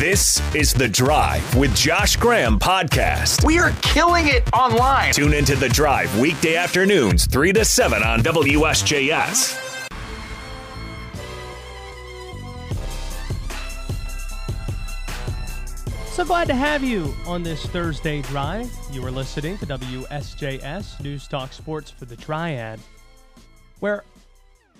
This is The Drive with Josh Graham podcast. We are killing it online. Tune into The Drive weekday afternoons, 3 to 7 on WSJS. So glad to have you on this Thursday drive. You are listening to WSJS News Talk Sports for the Triad, where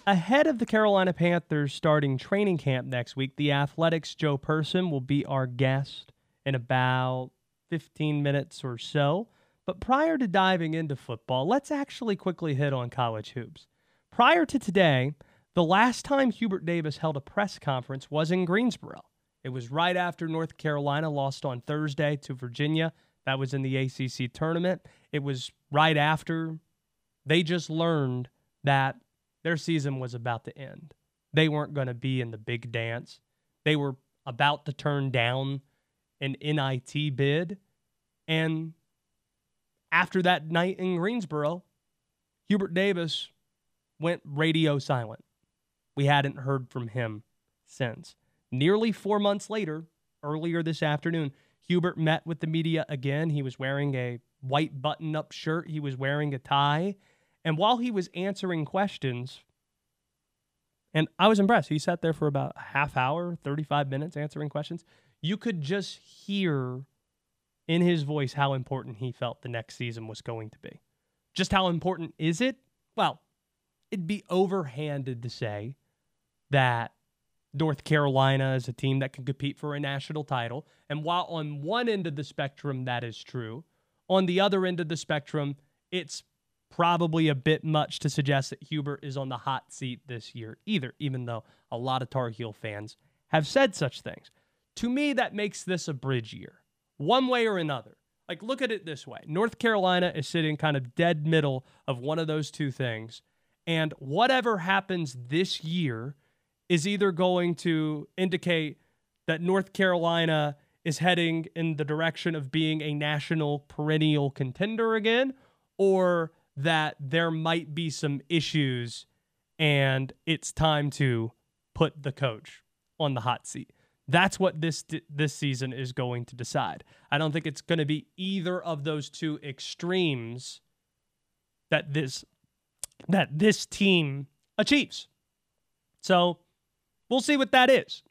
ahead of the Carolina Panthers starting training camp next week, the Athletic's Joe Person will be our guest in about 15 minutes or so. But prior to diving into football, let's actually quickly hit on college hoops. Prior to today, the last time Hubert Davis held a press conference was in Greensboro. It was right after North Carolina lost on Thursday to Virginia. That was in the ACC tournament. It was right after they just learned that their season was about to end. They weren't going to be in the big dance. They were about to turn down an NIT bid. And after that night in Greensboro, Hubert Davis went radio silent. We hadn't heard from him since. Nearly four months later, earlier this afternoon, Hubert met with the media again. He was wearing a white button up shirt, he was wearing a tie. And while he was answering questions, and I was impressed, he sat there for about a half hour, 35 minutes answering questions. You could just hear in his voice how important he felt the next season was going to be. Just how important is it? Well, it'd be overhanded to say that North Carolina is a team that can compete for a national title. And while on one end of the spectrum that is true, on the other end of the spectrum, it's probably a bit much to suggest that Hubert is on the hot seat this year either, even though a lot of Tar Heel fans have said such things. To me, that makes this a bridge year, one way or another. Like, look at it this way North Carolina is sitting kind of dead middle of one of those two things. And whatever happens this year is either going to indicate that North Carolina is heading in the direction of being a national perennial contender again, or that there might be some issues and it's time to put the coach on the hot seat. That's what this this season is going to decide. I don't think it's going to be either of those two extremes that this that this team achieves. So, we'll see what that is.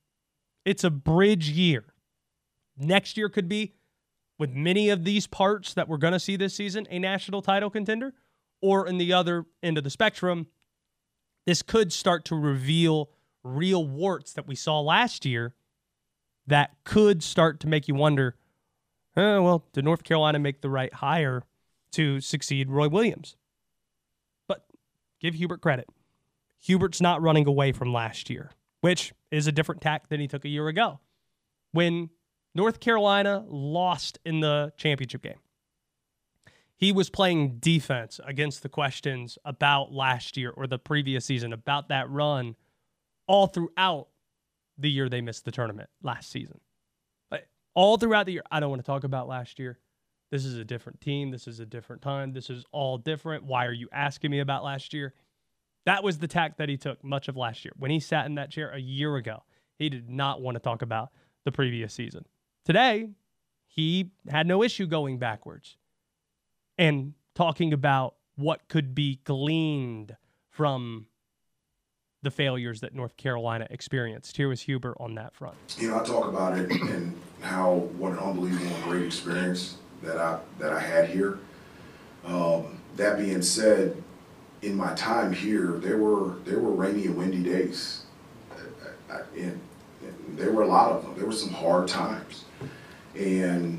It's a bridge year. Next year could be with many of these parts that we're going to see this season a national title contender or in the other end of the spectrum, this could start to reveal real warts that we saw last year that could start to make you wonder oh, well, did North Carolina make the right hire to succeed Roy Williams? But give Hubert credit. Hubert's not running away from last year, which is a different tack than he took a year ago when North Carolina lost in the championship game he was playing defense against the questions about last year or the previous season, about that run, all throughout the year they missed the tournament last season. all throughout the year, I don't want to talk about last year. This is a different team. This is a different time. This is all different. Why are you asking me about last year? That was the tack that he took much of last year. When he sat in that chair a year ago, he did not want to talk about the previous season. Today, he had no issue going backwards and talking about what could be gleaned from the failures that North Carolina experienced. Here was Hubert on that front. You know, I talk about it and how what an unbelievable and great experience that I that I had here. Um, that being said, in my time here, there were there were rainy and windy days, and, and there were a lot of them. There were some hard times, and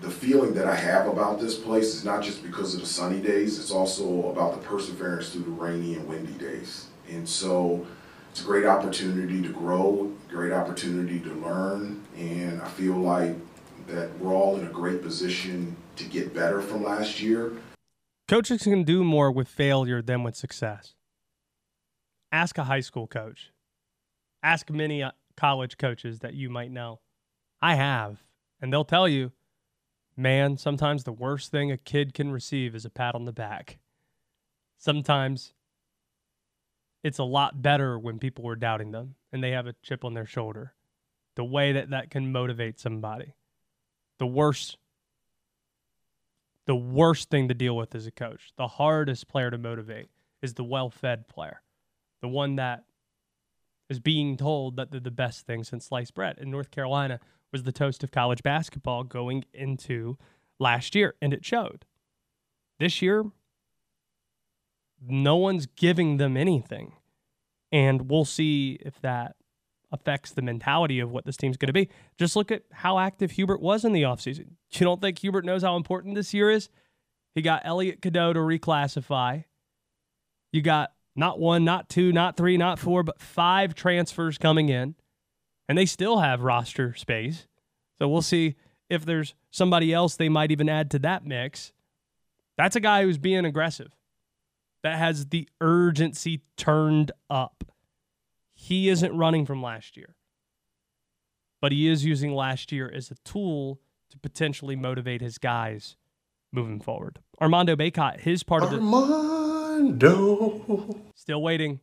the feeling that I have about this place is not just because of the sunny days, it's also about the perseverance through the rainy and windy days. And so it's a great opportunity to grow, great opportunity to learn, and I feel like that we're all in a great position to get better from last year. Coaches can do more with failure than with success. Ask a high school coach. Ask many uh, college coaches that you might know. I have, and they'll tell you Man, sometimes the worst thing a kid can receive is a pat on the back. Sometimes it's a lot better when people are doubting them and they have a chip on their shoulder. the way that that can motivate somebody. The worst the worst thing to deal with as a coach, the hardest player to motivate is the well-fed player. The one that is being told that they're the best thing since sliced bread. And North Carolina was the toast of college basketball going into last year, and it showed. This year, no one's giving them anything. And we'll see if that affects the mentality of what this team's going to be. Just look at how active Hubert was in the offseason. You don't think Hubert knows how important this year is? He got Elliot Cadeau to reclassify. You got not one, not two, not three, not four, but five transfers coming in. And they still have roster space. So we'll see if there's somebody else they might even add to that mix. That's a guy who's being aggressive, that has the urgency turned up. He isn't running from last year, but he is using last year as a tool to potentially motivate his guys moving forward. Armando Bacot, his part of the. Armando. Still waiting.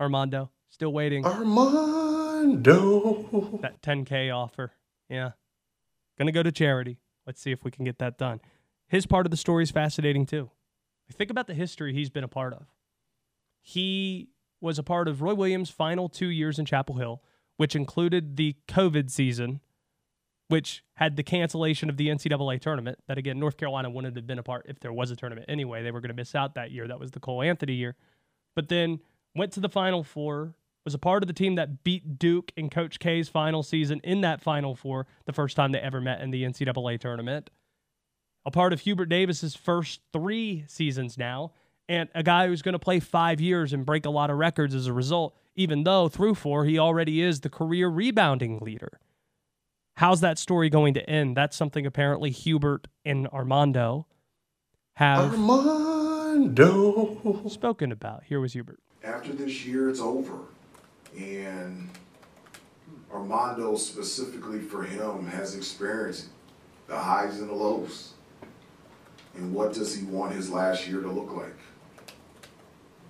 Armando, still waiting. Armando. That 10K offer. Yeah. Going to go to charity. Let's see if we can get that done. His part of the story is fascinating too. Think about the history he's been a part of. He was a part of Roy Williams' final two years in Chapel Hill, which included the COVID season, which had the cancellation of the NCAA tournament. That again, North Carolina wouldn't have been a part if there was a tournament anyway. They were going to miss out that year. That was the Cole Anthony year. But then went to the Final Four, was a part of the team that beat Duke in Coach K's final season in that Final Four, the first time they ever met in the NCAA tournament. A part of Hubert Davis's first three seasons now, and a guy who's going to play five years and break a lot of records as a result, even though through four, he already is the career rebounding leader. How's that story going to end? That's something apparently Hubert and Armando have Armando. spoken about. Here was Hubert. After this year, it's over. And Armando, specifically for him, has experienced the highs and the lows. And what does he want his last year to look like?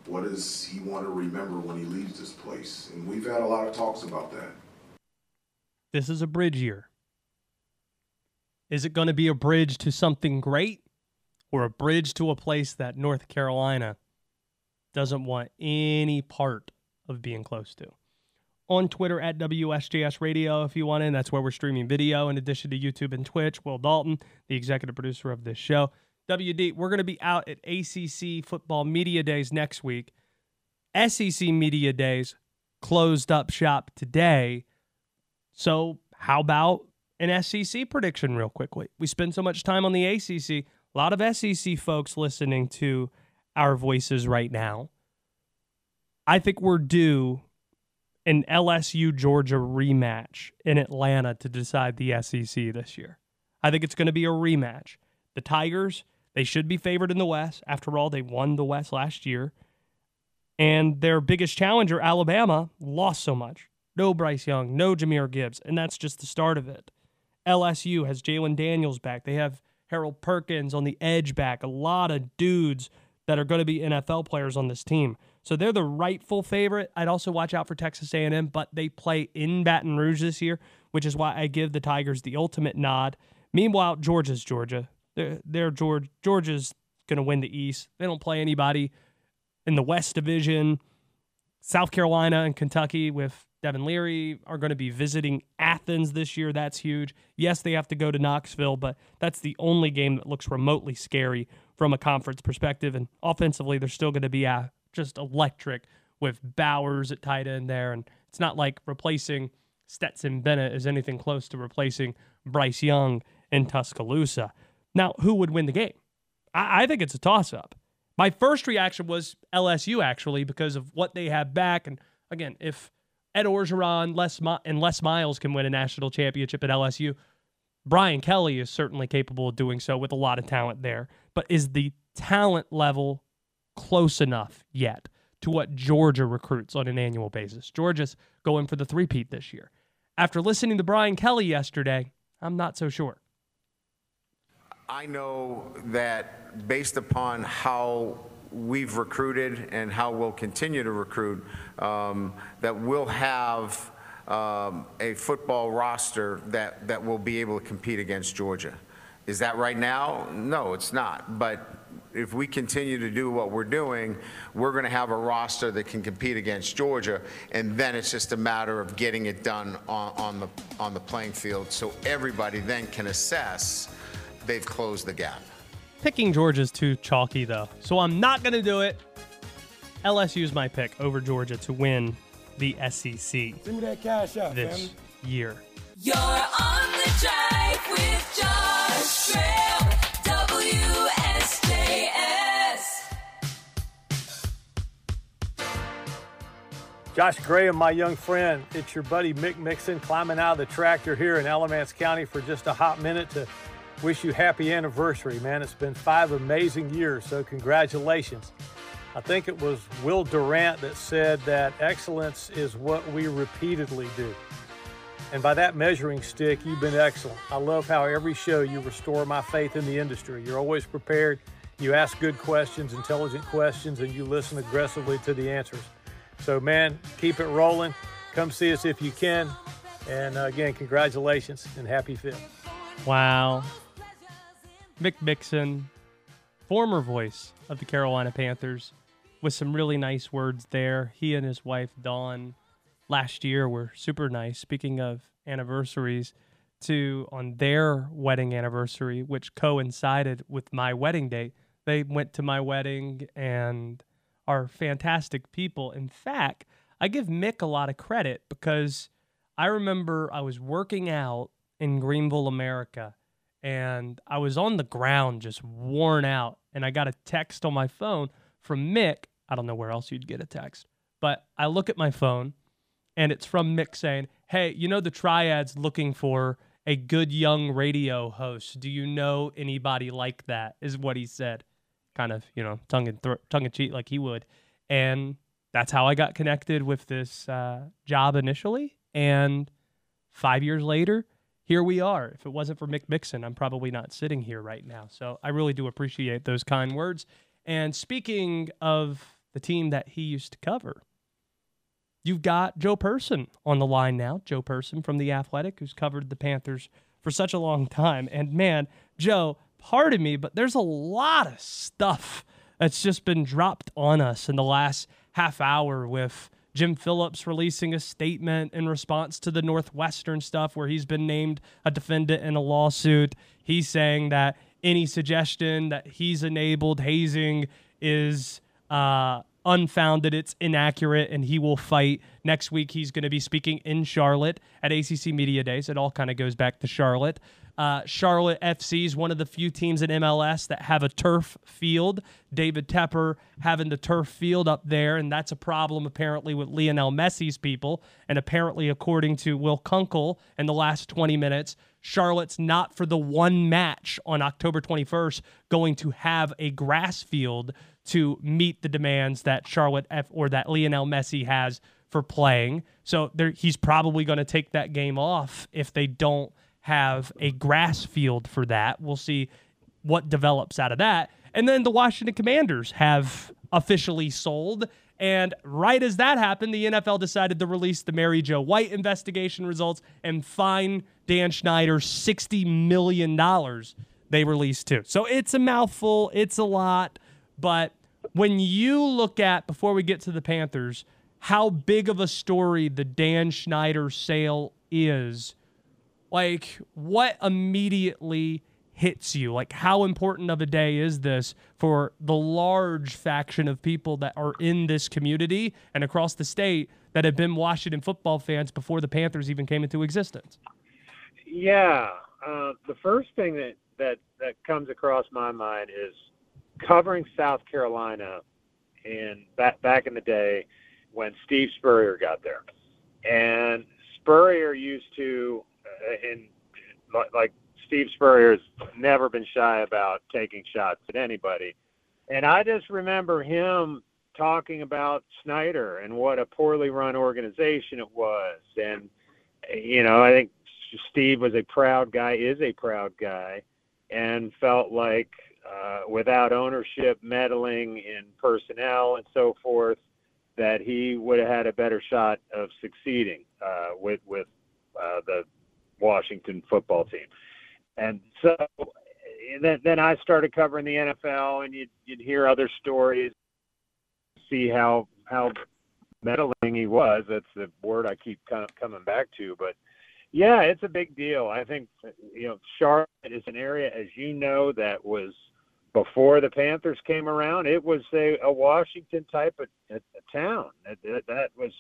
What does he want to remember when he leaves this place? And we've had a lot of talks about that. This is a bridge year. Is it going to be a bridge to something great or a bridge to a place that North Carolina doesn't want any part of being close to? On Twitter at WSJS Radio, if you want in, that's where we're streaming video in addition to YouTube and Twitch. Will Dalton, the executive producer of this show. WD, we're going to be out at ACC Football Media Days next week. SEC Media Days closed up shop today. So, how about an SEC prediction, real quickly? We spend so much time on the ACC, a lot of SEC folks listening to our voices right now. I think we're due an LSU Georgia rematch in Atlanta to decide the SEC this year. I think it's going to be a rematch. The Tigers, they should be favored in the West. After all, they won the West last year. And their biggest challenger, Alabama, lost so much. No Bryce Young, no Jahmyr Gibbs, and that's just the start of it. LSU has Jayden Daniels back. They have Harold Perkins on the edge back. A lot of dudes that are going to be NFL players on this team. So they're the rightful favorite. I'd also watch out for Texas A&M, but they play in Baton Rouge this year, which is why I give the Tigers the ultimate nod. Meanwhile, Georgia's Georgia. They're, they're George. Georgia's going to win the East. They don't play anybody in the West Division. South Carolina and Kentucky with Devin Leary are going to be visiting Athens this year. That's huge. Yes, they have to go to Knoxville, but that's the only game that looks remotely scary from a conference perspective. And offensively, they're still going to be just electric with Bowers at tight end there. And it's not like replacing Stetson Bennett is anything close to replacing Bryce Young in Tuscaloosa. Now, who would win the game? I, I think it's a toss up. My first reaction was LSU, actually, because of what they have back. And again, if Ed Orgeron Les and Les Miles can win a national championship at LSU, Brian Kelly is certainly capable of doing so with a lot of talent there. But is the talent level close enough yet to what Georgia recruits on an annual basis? Georgia's going for the three-peat this year. After listening to Brian Kelly yesterday, I'm not so sure. I know that based upon how we've recruited and how we'll continue to recruit, um, that we'll have um, a football roster that, that will be able to compete against Georgia. Is that right now? No, it's not. But if we continue to do what we're doing, we're going to have a roster that can compete against Georgia, and then it's just a matter of getting it done on, on the on the playing field, so everybody then can assess they've closed the gap. Picking Georgia's too chalky though, so I'm not going to do it. LSU's my pick over Georgia to win the SEC. Send me that cash out, this family. year. You're on the drive with Josh Graham, Josh Graham, my young friend, it's your buddy Mick Mixon climbing out of the tractor here in Alamance County for just a hot minute to wish you happy anniversary, man. It's been five amazing years, so congratulations. I think it was Will Durant that said that excellence is what we repeatedly do. And by that measuring stick, you've been excellent. I love how every show you restore my faith in the industry. You're always prepared. You ask good questions, intelligent questions, and you listen aggressively to the answers. So, man, keep it rolling. Come see us if you can. And uh, again, congratulations and happy fifth. Wow. Mick Mixon, former voice of the Carolina Panthers, with some really nice words there. He and his wife, Dawn, last year were super nice. Speaking of anniversaries, to on their wedding anniversary, which coincided with my wedding date, they went to my wedding and are fantastic people. In fact, I give Mick a lot of credit because I remember I was working out in Greenville, America, and I was on the ground just worn out. And I got a text on my phone from Mick. I don't know where else you'd get a text, but I look at my phone and it's from Mick saying, Hey, you know, the triad's looking for a good young radio host. Do you know anybody like that? Is what he said, kind of, you know, tongue and th- tongue and cheek, like he would. And that's how I got connected with this uh, job initially. And five years later, here we are. If it wasn't for Mick Mixon, I'm probably not sitting here right now. So I really do appreciate those kind words. And speaking of the team that he used to cover, You've got Joe Person on the line now. Joe Person from The Athletic, who's covered the Panthers for such a long time. And man, Joe, pardon me, but there's a lot of stuff that's just been dropped on us in the last half hour with Jim Phillips releasing a statement in response to the Northwestern stuff where he's been named a defendant in a lawsuit. He's saying that any suggestion that he's enabled hazing is uh, unfounded, it's inaccurate, and he will fight. Next week, he's going to be speaking in Charlotte at ACC Media Days. It all kind of goes back to Charlotte. Uh, Charlotte FC is one of the few teams in MLS that have a turf field. David Tepper having the turf field up there, and that's a problem apparently with Lionel Messi's people. And apparently, according to Will Kunkel in the last 20 minutes, Charlotte's not for the one match on October 21st going to have a grass field to meet the demands that Charlotte F or that Lionel Messi has for playing. So he's probably going to take that game off if they don't have a grass field for that. We'll see what develops out of that. And then the Washington Commanders have officially sold. And right as that happened, the NFL decided to release the Mary Jo White investigation results and fine Dan Snyder $60 million. They released too. So it's a mouthful, it's a lot. But when you look at, before we get to the Panthers, how big of a story the Dan Snyder sale is, like what immediately hits you? Like, how important of a day is this for the large faction of people that are in this community and across the state that have been Washington football fans before the Panthers even came into existence? Yeah. Uh, the first thing that, that, that comes across my mind is covering South Carolina in back back in the day when Steve Spurrier got there, and Spurrier used to, uh, in like Steve Spurrier's never been shy about taking shots at anybody, and I just remember him talking about Snyder and what a poorly run organization it was, and you know I think Steve was a proud guy, is a proud guy, and felt like uh, without ownership meddling in personnel and so forth, that he would have had a better shot of succeeding uh, with with uh, the Washington football team. And so then, then I started covering the NFL, and you'd, you'd hear other stories, see how how meddling he was. That's the word I keep kind of coming back to. But yeah, it's a big deal. I think you know Charlotte is an area, as you know, that was before the Panthers came around. It was a, a Washington type of a, a town. That, that was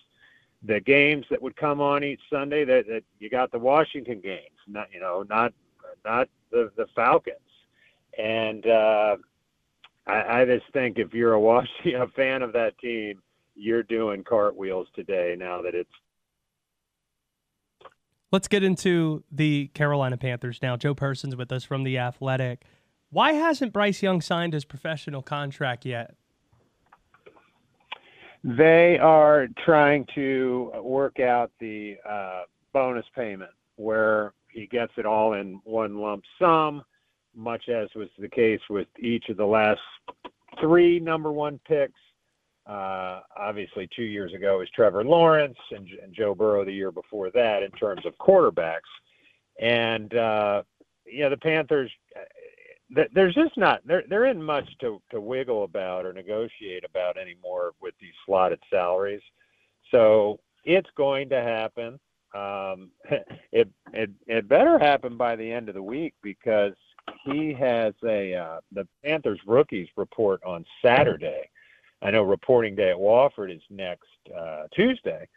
the games that would come on each Sunday. That, that you got the Washington games, not you know, not not the the Falcons. And uh, I, I just think if you're a Washington a fan of that team, you're doing cartwheels today. Now that it's Let's get into the Carolina Panthers now. Joe Person's with us from The Athletic. Why hasn't Bryce Young signed his professional contract yet? They are trying to work out the uh, bonus payment where he gets it all in one lump sum, much as was the case with each of the last three number one picks. Uh, obviously, two years ago was Trevor Lawrence and, and, Joe Burrow the year before that in terms of quarterbacks. And, uh, you know, the Panthers, there's just not, there, there isn't much to, to wiggle about or negotiate about anymore with these slotted salaries. So it's going to happen. Um, it, it, it better happen by the end of the week because he has a, uh, the Panthers rookies report on Saturday I know reporting day at Wofford is next uh, Tuesday,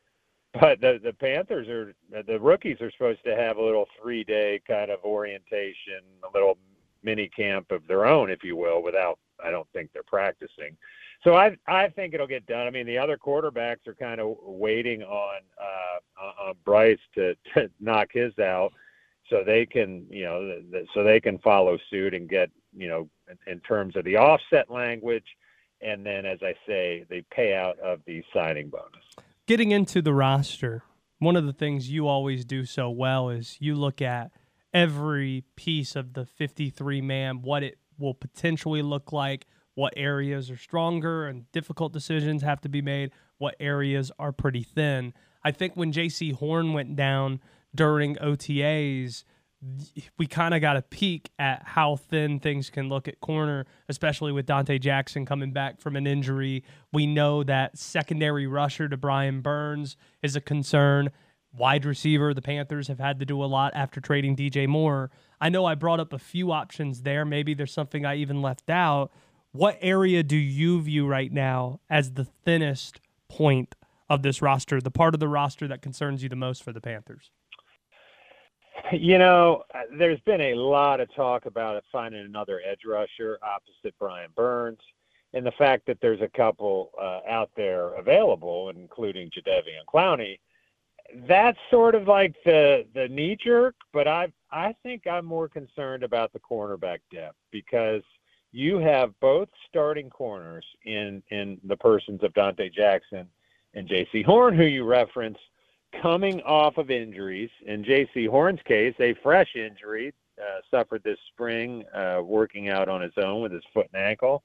but the the Panthers are the rookies are supposed to have a little three day kind of orientation, a little mini camp of their own, if you will, without I don't think they're practicing. So I I think it'll get done. I mean, the other quarterbacks are kind of waiting on uh, on Bryce to, to knock his out, so they can you know so they can follow suit and get you know in, in terms of the offset language and then, as I say, the payout of the signing bonus. Getting into the roster, one of the things you always do so well is you look at every piece of the 53 man, what it will potentially look like, what areas are stronger and difficult decisions have to be made, what areas are pretty thin. I think when Jaycee Horn went down during OTAs, we kind of got a peek at how thin things can look at corner, especially with Donte Jackson coming back from an injury. We know that secondary rusher to Brian Burns is a concern. Wide receiver, the Panthers have had to do a lot after trading DJ Moore. I know I brought up a few options there. Maybe there's something I even left out. What area do you view right now as the thinnest point of this roster, the part of the roster that concerns you the most for the Panthers? You know, there's been a lot of talk about finding another edge rusher opposite Brian Burns, and the fact that there's a couple uh, out there available, including Jadeveon Clowney. That's sort of like the the knee jerk, but I I think I'm more concerned about the cornerback depth because you have both starting corners in in the persons of Donte Jackson and Jaycee Horn, who you referenced coming off of injuries. In Jaycee Horn's case, a fresh injury uh, suffered this spring, uh, working out on his own with his foot and ankle.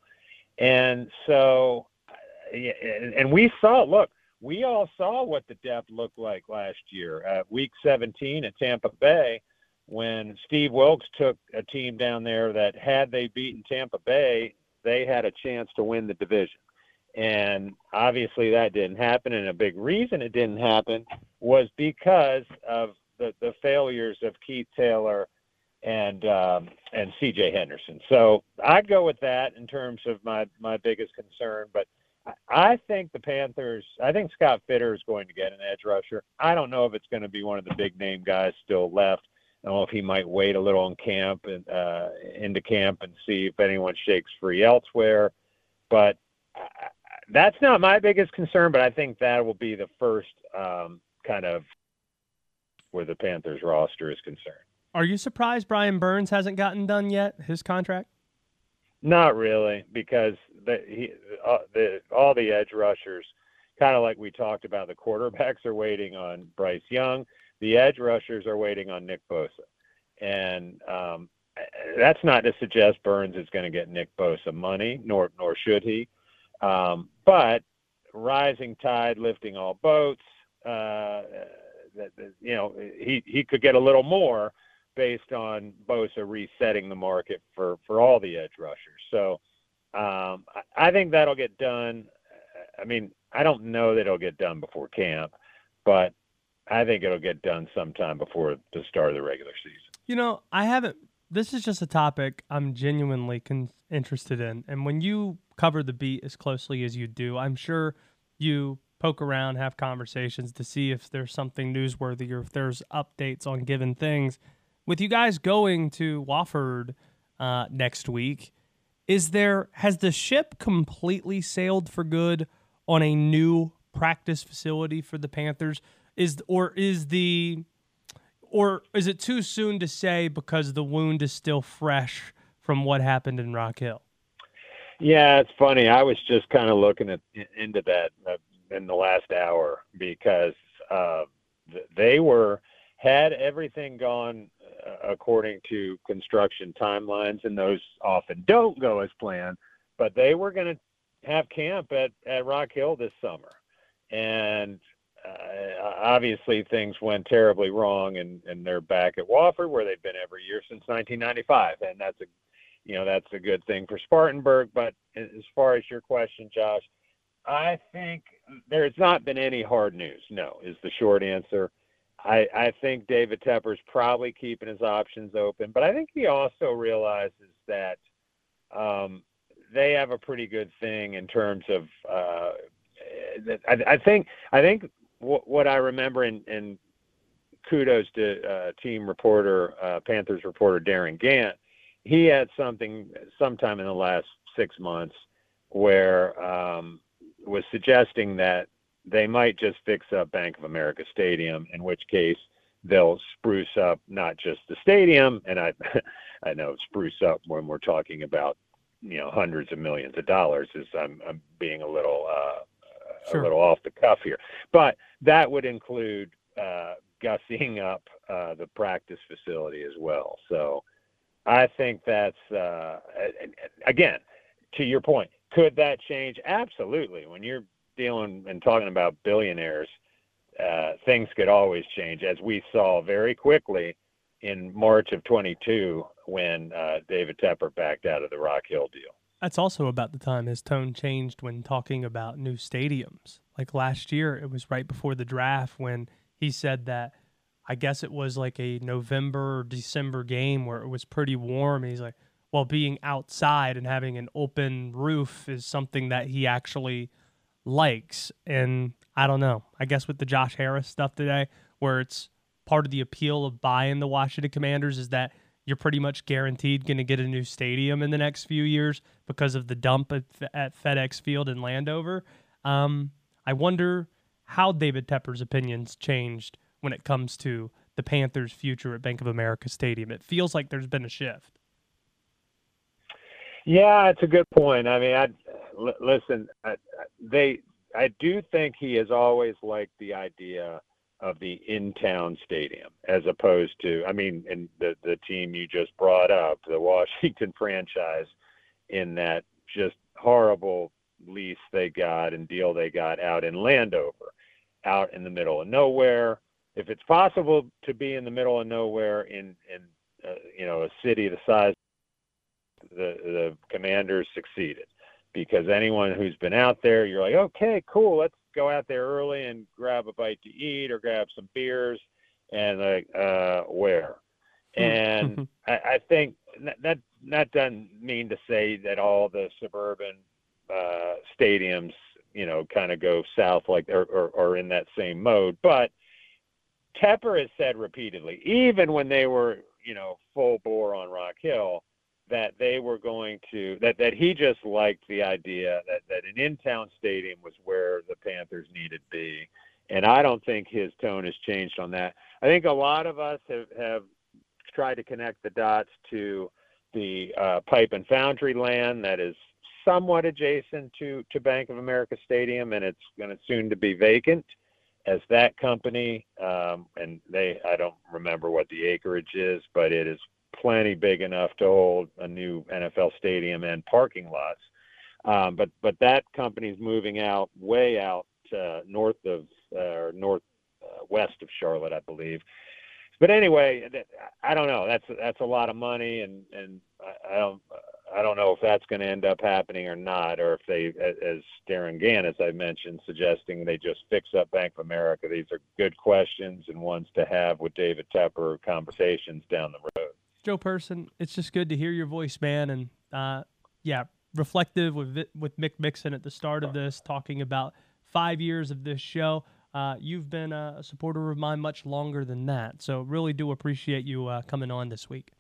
And so, uh, and we saw, look, we all saw what the depth looked like last year at week 17 at Tampa Bay when Steve Wilks took a team down there that had they beaten Tampa Bay, they had a chance to win the division. And obviously that didn't happen. And a big reason it didn't happen was because of the, the failures of Keith Taylor and um, and C.J. Henderson. So I'd go with that in terms of my my biggest concern. But I think the Panthers. I think Scott Fitter is going to get an edge rusher. I don't know if it's going to be one of the big name guys still left. I don't know if he might wait a little in camp and uh, into camp and see if anyone shakes free elsewhere. But that's not my biggest concern, but I think that will be the first um, kind of where the Panthers roster is concerned. Are you surprised Brian Burns hasn't gotten done yet? His contract? Not really, because the, he, uh, the all the edge rushers, kind of like we talked about, the quarterbacks are waiting on Bryce Young. The edge rushers are waiting on Nick Bosa, and um, that's not to suggest Burns is going to get Nick Bosa money, nor nor should he. Um, but rising tide lifting all boats. Uh, that, that you know he he could get a little more based on Bosa resetting the market for for all the edge rushers. So um, I, I think that'll get done. I mean, I don't know that it'll get done before camp, but I think it'll get done sometime before the start of the regular season. You know, I haven't. This is just a topic I'm genuinely con- interested in. And when you cover the beat as closely as you do, I'm sure you poke around, have conversations to see if there's something newsworthy or if there's updates on given things. With you guys going to Wofford uh, next week, is there has the ship completely sailed for good on a new practice facility for the Panthers? Is or is the or is it too soon to say because the wound is still fresh from what happened in Rock Hill? Yeah, it's funny. I was just kind of looking at into that uh, in the last hour because uh, they were had everything gone according to construction timelines, and those often don't go as planned. But they were going to have camp at at Rock Hill this summer, and uh, obviously things went terribly wrong, and and they're back at Wofford where they've been every year since 1995, and that's a you know that's a good thing for Spartanburg. But as far as your question, Josh, I think there's not been any hard news. No, is the short answer. I, I think David Tepper's probably keeping his options open, but I think he also realizes that um, they have a pretty good thing in terms of. Uh, I, I think I think what, what I remember, and, and kudos to uh, team reporter, uh, Panthers reporter Darin Gantt. He had something sometime in the last six months where um, was suggesting that they might just fix up Bank of America Stadium, in which case they'll spruce up not just the stadium, and I, I know spruce up when we're talking about you know hundreds of millions of dollars is I'm, I'm being a little uh, Sure. a little off the cuff here, but that would include uh, gussying up uh, the practice facility as well. So I think that's uh, again to your point. Could that change? Absolutely. When you're dealing and talking about billionaires, uh, things could always change, as we saw very quickly in March of 22 when uh, David Tepper backed out of the Rock Hill deal. That's also about the time his tone changed when talking about new stadiums. Like last year, it was right before the draft when he said that I guess it was like a November or December game where it was pretty warm. He's like, well, being outside and having an open roof is something that he actually likes. And I don't know. I guess with the Josh Harris stuff today, where it's part of the appeal of buying the Washington Commanders is that you're pretty much guaranteed going to get a new stadium in the next few years because of the dump at, at FedEx Field in Landover. Um, I wonder how David Tepper's opinions changed when it comes to the Panthers' future at Bank of America Stadium. It feels like there's been a shift. Yeah, it's a good point. I mean, I l- listen. I, they, I do think he has always liked the idea of the in-town stadium as opposed to, I mean, in the the team you just brought up, the Washington franchise, in that just horrible lease they got and deal they got out in Landover, out in the middle of nowhere. If it's possible to be in the middle of nowhere in in uh, you know a city the size the the commanders succeeded because anyone who's been out there you're like okay cool let's go out there early and grab a bite to eat or grab some beers and like uh where? And I, I think that, that that doesn't mean to say that all the suburban uh stadiums you know kind of go south like or, or or in that same mode but Tepper has said repeatedly even when they were you know full bore on Rock Hill that they were going to that that he just liked the idea that that an in-town stadium was where the Panthers needed to be, and I don't think his tone has changed on that. I think a lot of us have have tried to connect the dots to the uh, pipe and foundry land that is somewhat adjacent to to Bank of America Stadium, and it's going to soon to be vacant as that company um, and they I don't remember what the acreage is, but it is plenty big enough to hold a new NFL stadium and parking lots. Um, but but that company's moving out way out uh, north of uh, or north uh, west of Charlotte, I believe. But anyway, I don't know. That's that's a lot of money, and and I, don't I don't know if that's going to end up happening or not, or if they, as Darin Gantt, as I mentioned, suggesting they just fix up Bank of America. These are good questions and ones to have with David Tepper conversations down the road. Joe Person, it's just good to hear your voice, man. And uh, yeah, reflective with with Mick Mixon at the start of this, talking about five years of this show. Uh, you've been a, a supporter of mine much longer than that, so really do appreciate you uh, coming on this week.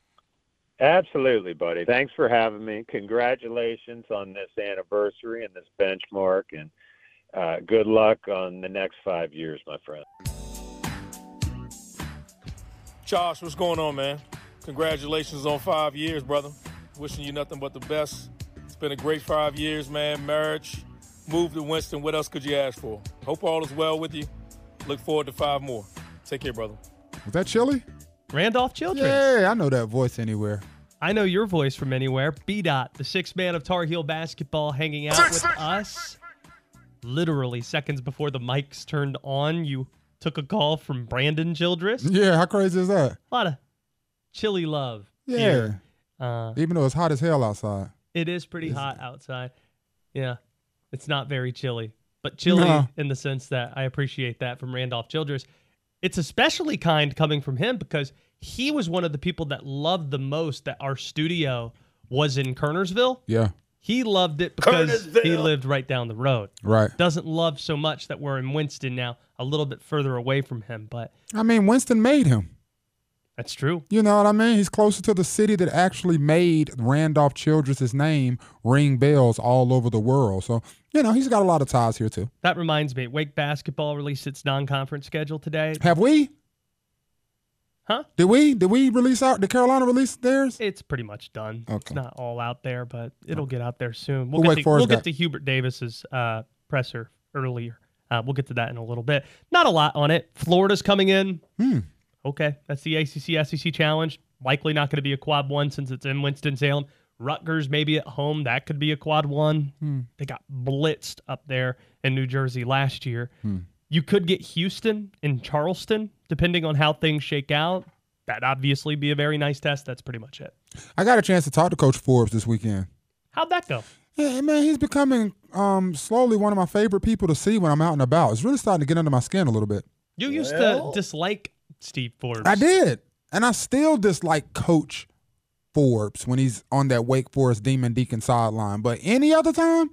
Absolutely, buddy. Thanks for having me. Congratulations on this anniversary and this benchmark, and uh, good luck on the next five years, my friend. Josh, what's going on, man? Congratulations on five years, brother. Wishing you nothing but the best. It's been a great five years, man. Marriage, move to Winston. What else could you ask for? Hope all is well with you. Look forward to five more. Take care, brother. Was that Chili? Randolph Childress. Yeah, I know that voice anywhere. I know your voice from anywhere. B Dot, the sixth man of Tar Heel basketball, hanging out with us. Literally seconds before the mics turned on, you took a call from Brandon Childress. Yeah, how crazy is that? A lot of chilly love. Yeah. here. Uh, Even though it's hot as hell outside. it is pretty hot outside. Yeah. It's not very chilly, but chilly No. in the sense that I appreciate that from Randolph Childress. It's especially kind coming from him because he was one of the people that loved the most that our studio was in Kernersville. Yeah, He loved it because he lived right down the road. right. Doesn't love so much that we're in Winston now, a little bit further away from him, but I mean, Winston made him. That's true. You know what I mean? He's closer to the city that actually made Randolph Childress' name ring bells all over the world. So, you know, he's got a lot of ties here too. That reminds me, Wake basketball released its non-conference schedule today. Have we? Huh? Did we? Did we release out? Did Carolina release theirs? It's pretty much done. Okay. It's not all out there, but it'll get out there soon. We'll Who get, to, we'll get to Hubert Davis's uh, presser earlier. Uh, we'll get to that in a little bit. Not a lot on it. Florida's coming in. Hmm. Okay, that's the ACC SEC challenge. Likely not going to be a quad one since it's in Winston Salem. Rutgers maybe at home. That could be a quad one. Hmm. They got blitzed up there in New Jersey last year. Hmm. You could get Houston and Charleston, depending on how things shake out. That'd obviously be a very nice test. That's pretty much it. I got a chance to talk to Coach Forbes this weekend. How'd that go? Yeah, man, he's becoming um, slowly one of my favorite people to see when I'm out and about. It's really starting to get under my skin a little bit. You used to dislike Steve Forbes. I did. And I still dislike Coach Forbes when he's on that Wake Forest Demon Deacon sideline. But any other time,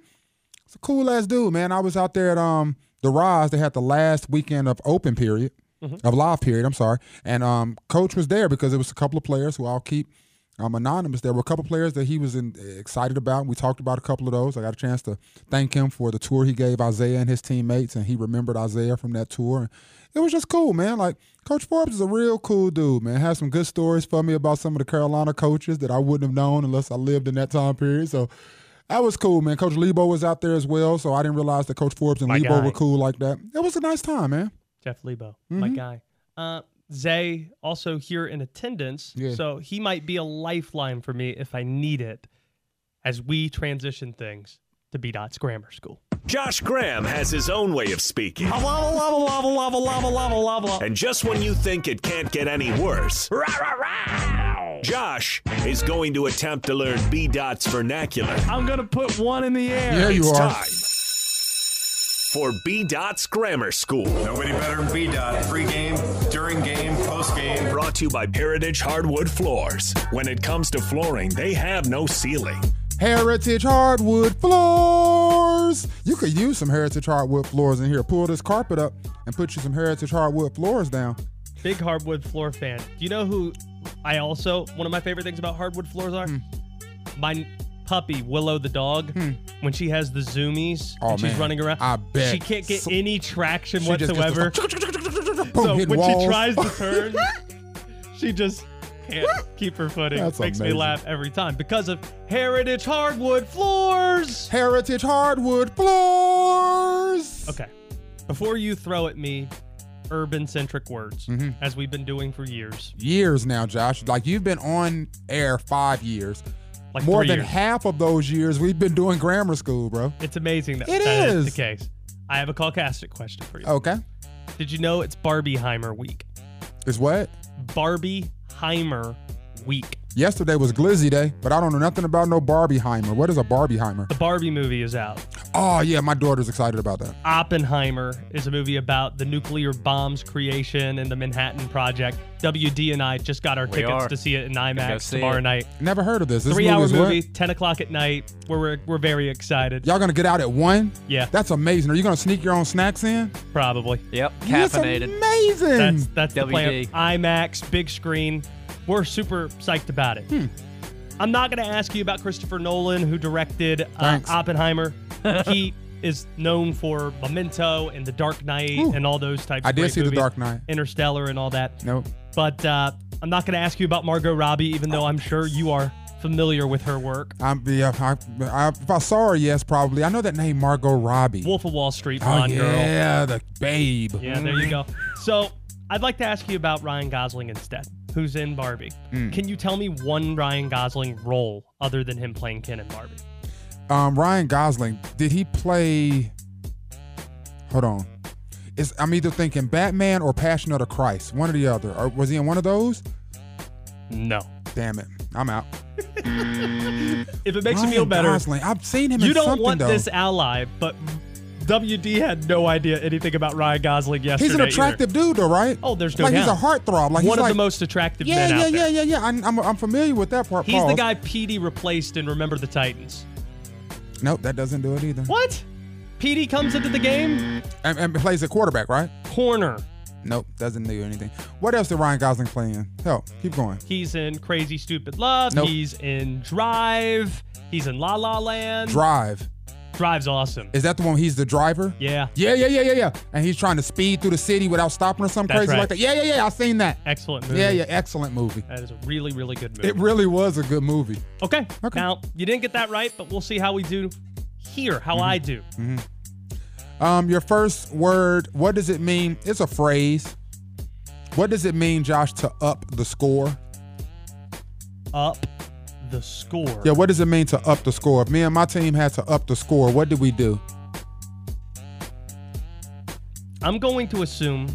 it's a cool ass dude, man. I was out there at um the Rise. They had the last weekend of open period, of live period, I'm sorry. And um Coach was there because it was a couple of players who I'll keep um, anonymous. There were a couple players that he was in, excited about. We talked about a couple of those. I got a chance to thank him for the tour he gave Isaiah and his teammates, and he remembered Isaiah from that tour. It was just cool, man. Like Coach Forbes is a real cool dude, man. Has some good stories for me about some of the Carolina coaches that I wouldn't have known unless I lived in that time period. So that was cool, man. Coach Lebo was out there as well, so I didn't realize that Coach Forbes and My Lebo guy. were cool like that. It was a nice time, man. Jeff Lebo, Mm-hmm. my guy. Uh, Zay also here in attendance, Yeah. so he might be a lifeline for me if I need it as we transition things to B Dot's grammar school. Josh Graham has his own way of speaking. And just when you think it can't get any worse, Josh is going to attempt to learn B Dot's vernacular. I'm gonna put one in the air. Yeah, you it's are. time for B Dot's Grammar School. Nobody better than B Dot. Pre-game, during game, post-game. Brought to you by Heritage Hardwood Floors. When it comes to flooring, they have no ceiling. Heritage hardwood floors. You could use some heritage hardwood floors in here. Pull this carpet up and put you some heritage hardwood floors down. Big hardwood floor fan. Do you know who I also one of my favorite things about hardwood floors are? Hmm. My puppy Willow the dog. When she has the zoomies Oh, and she's man. running around, I bet. she can't get So- any traction She just gets whatsoever. Boom, so hitting when walls. she tries to turn, she just can't keep her footing. That's Makes me laugh every time because of Heritage Hardwood Floors. Heritage hardwood floors. Okay. Before you throw at me urban centric words, Mm-hmm. as we've been doing for years, Years now, Josh. Like you've been on air five years. Mm-hmm. Like More than years. half of those years we've been doing grammar school, bro. It's amazing that It that is. the case. I have a callcastic question for you. Okay. Did you know it's Barbieheimer week? Is what? Barbieheimer week. Yesterday was Glizzy Day, but I don't know nothing about no Barbieheimer. What is a Barbieheimer? The Barbie movie is out. Oh yeah, my daughter's excited about that. Oppenheimer is a movie about the nuclear bomb's creation and the Manhattan Project. WD and I just got our We tickets are. to see it in IMAX see tomorrow it. night. Never heard of this. This Three hour is what? movie, 10 o'clock at night. We're, we're, we're very excited. Y'all gonna get out at one? Yeah. That's amazing. Are you gonna sneak your own snacks in? Probably. Yep. That's amazing. That's that's the plan. IMAX, big screen. We're super psyched about it. Hmm. I'm not going to ask you about Christopher Nolan, who directed uh, Oppenheimer. he is known for Memento and The Dark Knight Ooh. and all those types. I of did great see The movies. Dark Knight. Interstellar, and all that. Nope. But uh, I'm not going to ask you about Margot Robbie, even though I'm sure you are familiar with her work. I'm yeah. I, I, if I saw her, yes, probably. I know that name, Margot Robbie. Wolf of Wall Street, oh blonde girl. yeah, the babe. Yeah, there you go. So I'd like to ask you about Ryan Gosling instead, who's in Barbie. Hmm. Can you tell me one Ryan Gosling role other than him playing Ken in Barbie? Um, Ryan Gosling. Did he play? Hold on. Is I'm either thinking Batman or Passion of the Christ. One or the other. Or was he in one of those? No. Damn it. I'm out. If it makes Ryan you feel better, Gosling. I've seen him you in don't want though. this ally, but WD had no idea anything about Ryan Gosling yesterday. He's an either. attractive dude, though, right? Oh, there's no like he's a heartthrob. Like One of like, the most attractive yeah, men yeah, out yeah, there. yeah, yeah. I'm, I'm, I'm familiar with that part. He's the guy Petey replaced in Remember the Titans. Nope, that doesn't do it either. What? Petey comes into the game, And, and plays a quarterback, right? corner. Nope, doesn't do anything. What else did Ryan Gosling play in? Hell, keep going. He's in Crazy Stupid Love. Nope. He's in Drive. He's in La La Land. Drive. Drive's awesome. Is that the one he's the driver? Yeah. Yeah, yeah, yeah, yeah, yeah. And he's trying to speed through the city without stopping or something That's crazy right. like that. Yeah, yeah, yeah. I seen that. Excellent movie. Yeah, yeah. Excellent movie. That is a really, really good movie. It really was a good movie. okay. Okay. Now, you didn't get that right, but we'll see how we do here, how I do. Um, your first word. What does it mean? It's a phrase. What does it mean, Josh, to up the score? Up the score. Yeah, what does it mean to up the score? If me and my team had to up the score, what did we do? I'm going to assume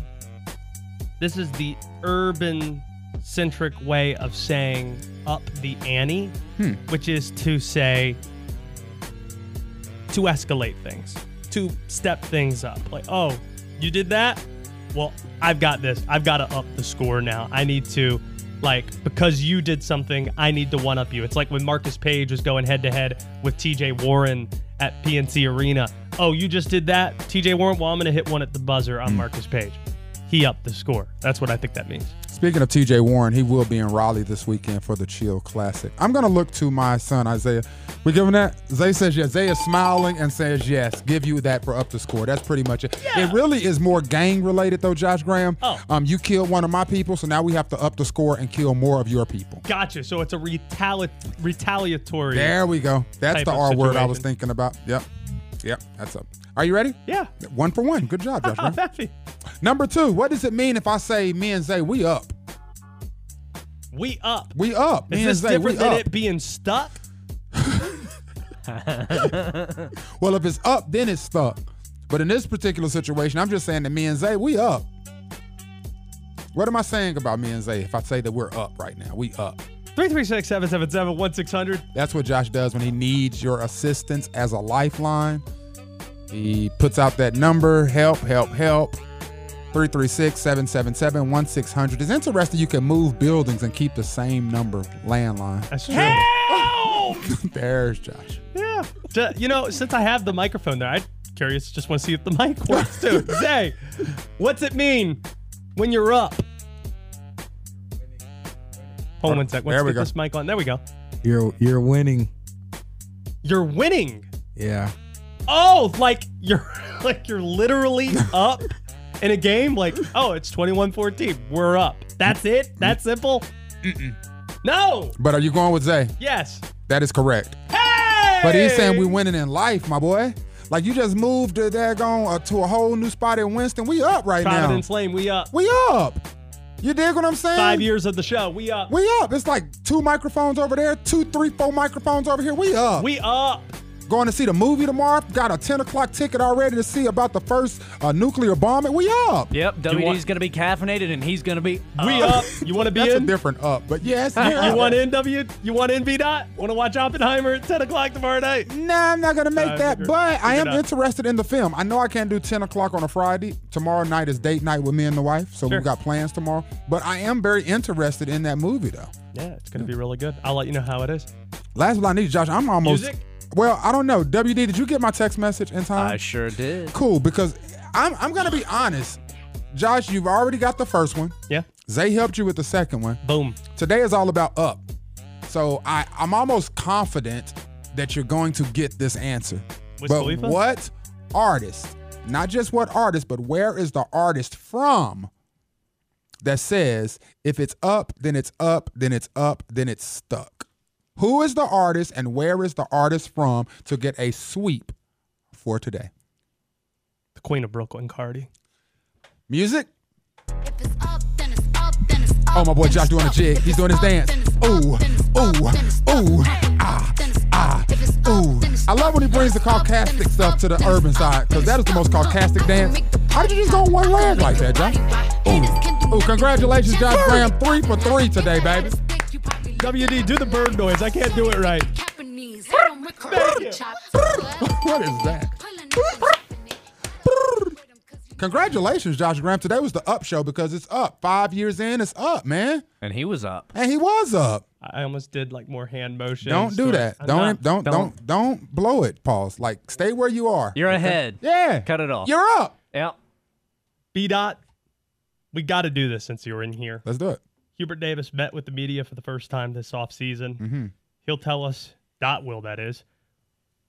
this is the urban centric way of saying up the ante, Hmm. which is to say to escalate things, to step things up. Like, oh, you did that? Well, I've got this. I've got to up the score now. I need to, like, because you did something, I need to one up you. It's like when Marcus Paige was going head to head with TJ Warren at PNC Arena. Oh, you just did that? TJ Warren? Well, I'm going to hit one at the buzzer on hmm. Marcus Paige. He upped the score. That's what I think that means. Speaking of TJ Warren, he will be in Raleigh this weekend for the Chill Classic. I'm going to look to my son, Isaiah. We give him that? Zay says yes. Zay is smiling and says yes. Give you that for up the score. That's pretty much it. It really is more gang related, though, Josh Graham. Oh. Um, you killed one of my people, so now we have to up the score and kill more of your people. Gotcha. So it's a retali- retaliatory. There we go. That's the R word I was thinking about. Yep. Yep. That's up. Are you ready? Yeah. One for one. Good job, Josh. I'm Graham. happy. Number two, what does it mean if I say me and Zay, we up? We up. We up. Is this Zay, different than up. it being stuck? Well, if it's up, then it's stuck. But in this particular situation, I'm just saying that me and Zay, we up. What am I saying about me and Zay if I say that we're up right now? We up. 336 777 1600. That's what Josh does when he needs your assistance as a lifeline. He puts out that number, help, help, help. 336 777 1600. It's interesting you can move buildings and keep the same number landline. That's true. Help! There's Josh. You know, since I have the microphone there, I'm curious, just want to see if the mic works too. Zay, what's it mean when you're up? Hold on one sec. Let's There we get go. this mic on. There we go. You're you're winning. You're winning. Yeah. Oh, like you're like you're literally up in a game. Like, oh, it's 21-14. We're up. That's it. That simple. No. But are you going with Zay? Yes. That is correct. Hey. But he's saying we winning in life, my boy. Like you just moved to daggone uh, to a whole new spot in Winston. We up right now. Providence. Lane. We up. We up. You dig what I'm saying? Five years of the show. We up. We up. It's like two microphones over there, two, three, four microphones over here. We up. We up. Going to see the movie tomorrow. Got a 10 o'clock ticket already to see about the first uh, nuclear bombing. We up. Yep, WD's going to be caffeinated and he's going to be We up. You want to be That's in? a different up, but yes. You, yeah. you want in, W? You want in, V Dot? Want to watch Oppenheimer at 10 o'clock tomorrow night? Nah, I'm not gonna make Uh, that, figure- but I am figure it out. interested in the film. I know I can't do 10 o'clock on a Friday. Tomorrow night is date night with me and the wife, so Sure. we've got plans tomorrow. But I am very interested in that movie, though. Yeah, it's going to be really good. I'll let you know how it is. Last but not least, Josh, I'm almost. Music? Well, I don't know. WD, did you get my text message in time? I sure did. Cool, because I'm I'm gonna be honest. Josh, you've already got the first one. Yeah. Zay helped you with the second one. Boom. Today is all about up. So I, I'm almost confident that you're going to get this answer. Wiz but Khalifa? what artist, not just what artist, but where is the artist from that says if it's up, then it's up, then it's up, then it's stuck? Who is the artist and where is the artist from to get a sweep for today? The Queen of Brooklyn, Cardi. Music? Oh, my boy Josh doing a jig. He's doing his dance. Ooh, ooh, ooh, ah, ah, ooh. I love when he brings the Caucastic stuff to the urban side, because that is the most Caucastic dance. How did you just go one leg like that, Josh? Ooh, ooh, congratulations, Josh Graham. Three for three today, baby. WD, do the bird noise. I can't do it right. what is that? Congratulations, Josh Graham. Today was the up show because it's up. Five years in, it's up, man. And he was up. And he was up. I almost did like more hand motions. Don't do that. I'm Don't, not. don't don't don't blow it. Pause. Like stay where you are. You're Okay? ahead. Yeah. Cut it off. You're up. Yep. B Dot, we got to do this since you're in here. Let's do it. Hubert Davis met with the media for the first time this offseason. Mm-hmm. He'll tell us, Dot will, that is,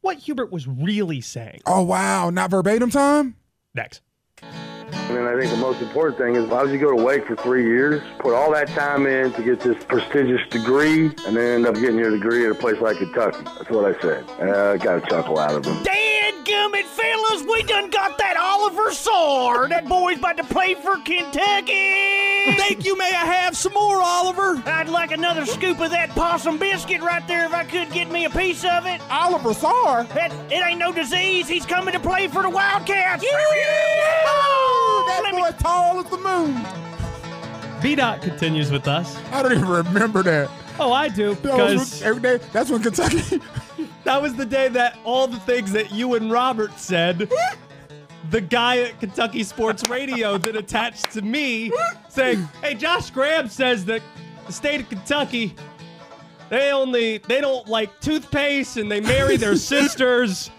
what Hubert was really saying. Oh wow, not verbatim time. Next. And then I think the most important thing is why would you go to Wake for three years, put all that time in to get this prestigious degree, and then end up getting your degree at a place like Kentucky? That's what I said. Uh, I got a chuckle out of him. Dead gummit, fellas, we done got that Olivier Sarr. That boy's about to play for Kentucky. Think you may I have some more, Oliver? I'd like another scoop of that possum biscuit right there if I could get me a piece of it. Olivier Sarr? That, it ain't no disease. He's coming to play for the Wildcats. Yeah! Oh, that boy tall as the moon. B Dot continues with us. I don't even remember that. Oh, I do That because when- every day. That's when Kentucky. That was the day that all the things that you and Robert said. The guy at Kentucky Sports Radio that attached to me saying, "Hey, Josh Graham says that the state of Kentucky they only they don't like toothpaste and they marry their sisters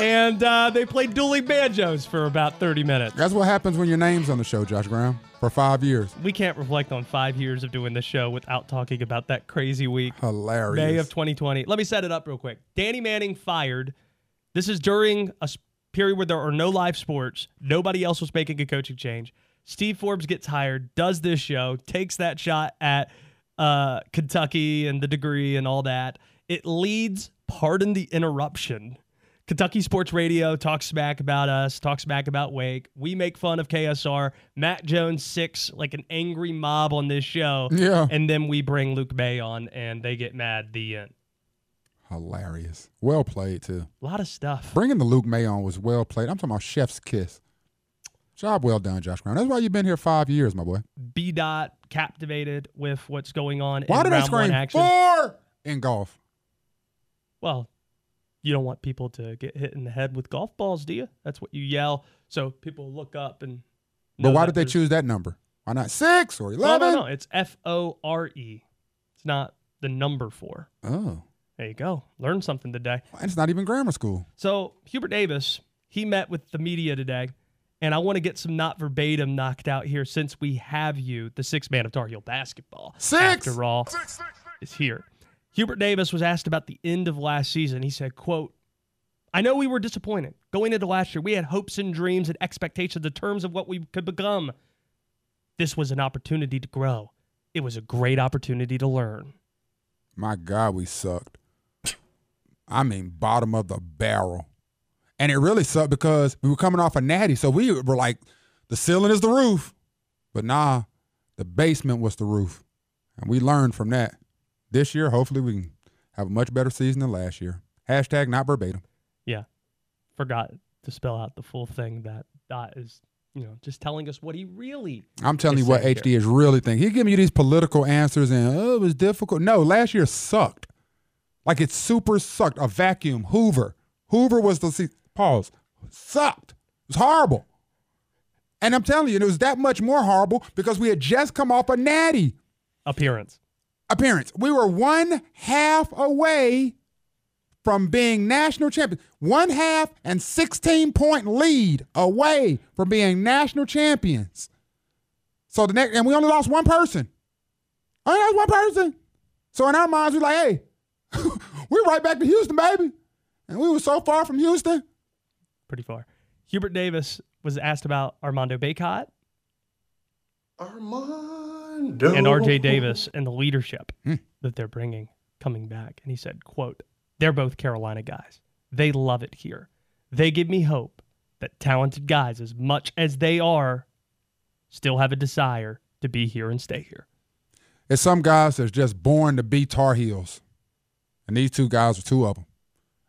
and uh, they play dueling banjos for about 30 minutes." That's what happens when your name's on the show, Josh Graham, for five years. We can't reflect on five years of doing this show without talking about that crazy week. Hilarious. May of 2020. Let me set it up real quick. Danny Manning fired. This is during a period where there are no live sports. Nobody else was making a coaching change. Steve Forbes gets hired, does this show, takes that shot at uh, Kentucky and the degree and all that. It leads, pardon the interruption. Kentucky Sports Radio talks smack about us, talks smack about Wake. We make fun of KSR. Matt Jones six like an angry mob on this show. Yeah. And then we bring Luke Maye on and they get mad. The end. Hilarious. Well played too. A lot of stuff. Bringing the Luke Maye on was well played. I'm talking about Chef's Kiss. Job well done, Josh Graham. That's why you've been here five years, my boy. B dot captivated with what's going on Why in do they round one scream four in golf? Well, you don't want people to get hit in the head with golf balls, do you? That's what you yell. So people look up and. But why did they choose that number? Why not six or eleven? no, no. no. It's F O R E. It's not the number four. Oh, There you go. Learn something today. it's not even grammar school. So Hubert Davis, he met with the media today, and I want to get some not verbatim knocked out here since we have you, the six man of Tar Heel basketball. Six! after all, is here. Hubert Davis was asked about the end of last season. He said, "quote I know we were disappointed going into last year. We had hopes and dreams and expectations in terms of what we could become. This was an opportunity to grow. It was a great opportunity to learn." My God, we sucked. I mean, bottom of the barrel. And it really sucked because we were coming off a natty. So we were like, the ceiling is the roof. But nah, The basement was the roof. And we learned from that. This year, hopefully, we can have a much better season than last year. Hashtag not verbatim. Yeah. Forgot to spell out the full thing that Dot is, you know, just telling us what he really. I'm telling you what HD here. is really thinking. He giving you these political answers and oh, it was difficult. No, last year sucked. Like it super sucked. A vacuum. Hoover. Hoover was the see, pause. Sucked. It was horrible. And I'm telling you, it was that much more horrible because we had just come off a natty appearance. Appearance. We were one half away from being national champions. One half and 16 point lead away from being national champions. So the next, and we only lost one person. Only lost one person. So in our minds, we're like, hey, we're right back to Houston, baby. And we were so far from Houston. Pretty far. Hubert Davis was asked about Armando Bacot Armando. And RJ Davis and the leadership Hmm. that they're bringing coming back. And he said, quote, they're both Carolina guys. They love it here. They give me hope that talented guys, as much as they are, still have a desire to be here and stay here. There's some guys that's just born to be Tar Heels. And these two guys are two of them.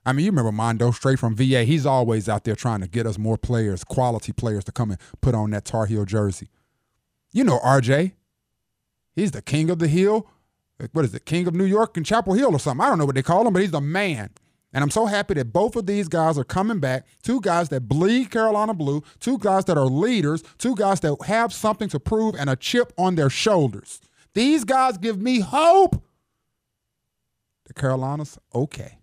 I mean, you remember Mondo straight from VA. He's always out there trying to get us more players, quality players to come and put on that Tar Heel jersey. You know RJ. He's the king of the hill. Like, What is it? King of New York and Chapel Hill or something. I don't know what they call him, but he's the man. And I'm so happy that both of these guys are coming back. Two guys that bleed Carolina blue, two guys that are leaders, two guys that have something to prove and a chip on their shoulders. These guys give me hope. The Carolinas, okay.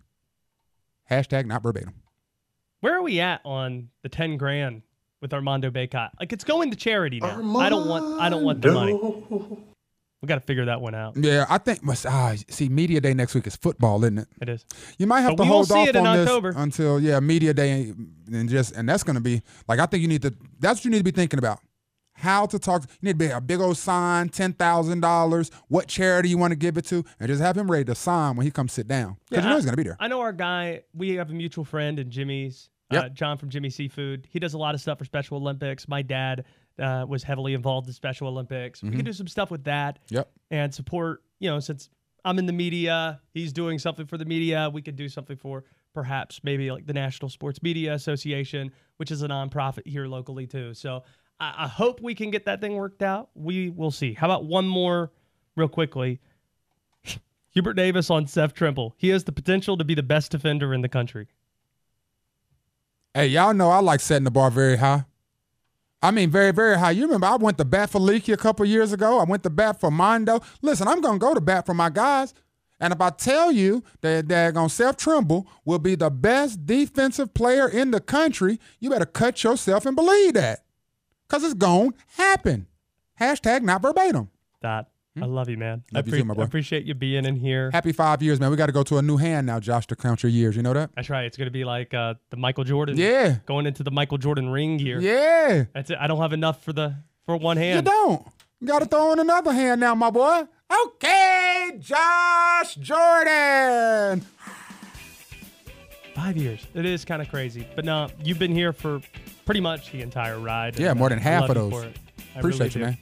Hashtag not verbatim. Where are we at on the 10 grand with Armando Bacot? Like it's going to charity now. I don't want I don't want the money. We got to figure that one out. Yeah, I think must ah, see media day next week is football, isn't it? It is. You might have But to hold off it in on this October. until yeah, media day and just and that's gonna be like I think you need to that's what you need to be thinking about. How to talk. You need to be a big old sign, ten thousand dollars. What charity you want to give it to, and just have him ready to sign when he comes sit down because you know I- he's gonna be there. I know our guy. We have a mutual friend in Jimmy's. Uh, John from Jimmy Seafood. He does a lot of stuff for Special Olympics. My dad uh, was heavily involved in Special Olympics. We Mhm. can do some stuff with that. Yep. And support. You know, since I'm in the media, he's doing something for the media. We could do something for perhaps maybe like the National Sports Media Association, which is a nonprofit here locally too. So I, I hope we can get that thing worked out. We will see. How about one more, real quickly? Hubert Davis on Seth Trimble. He has the potential to be the best defender in the country. Hey, y'all know I like setting the bar very high. I mean, very, very high. You remember I went to bat for Leaky a couple years ago. I went to bat for Mondo. Listen, I'm gonna go to bat for my guys. And if I tell you that on Seth Trimble will be the best defensive player in the country, you better cut yourself and believe that. Cause it's gonna happen. Hashtag not verbatim. That I love you, man. I, Love you too, my boy. I appreciate you being in here. Happy five years, man. We got to go to a new hand now, Josh, to count your years. You know that? That's right. It's gonna be like uh, the Michael Jordan. Yeah. Going into the Michael Jordan ring gear. Yeah. That's it. I don't have enough for the for one hand. You don't. You got to throw in another hand now, my boy. Okay, Josh Jordan. Five years. It is kind of crazy. But no, you've been here for pretty much the entire ride. Yeah, more uh, than half of those. I Appreciate really you, do. man.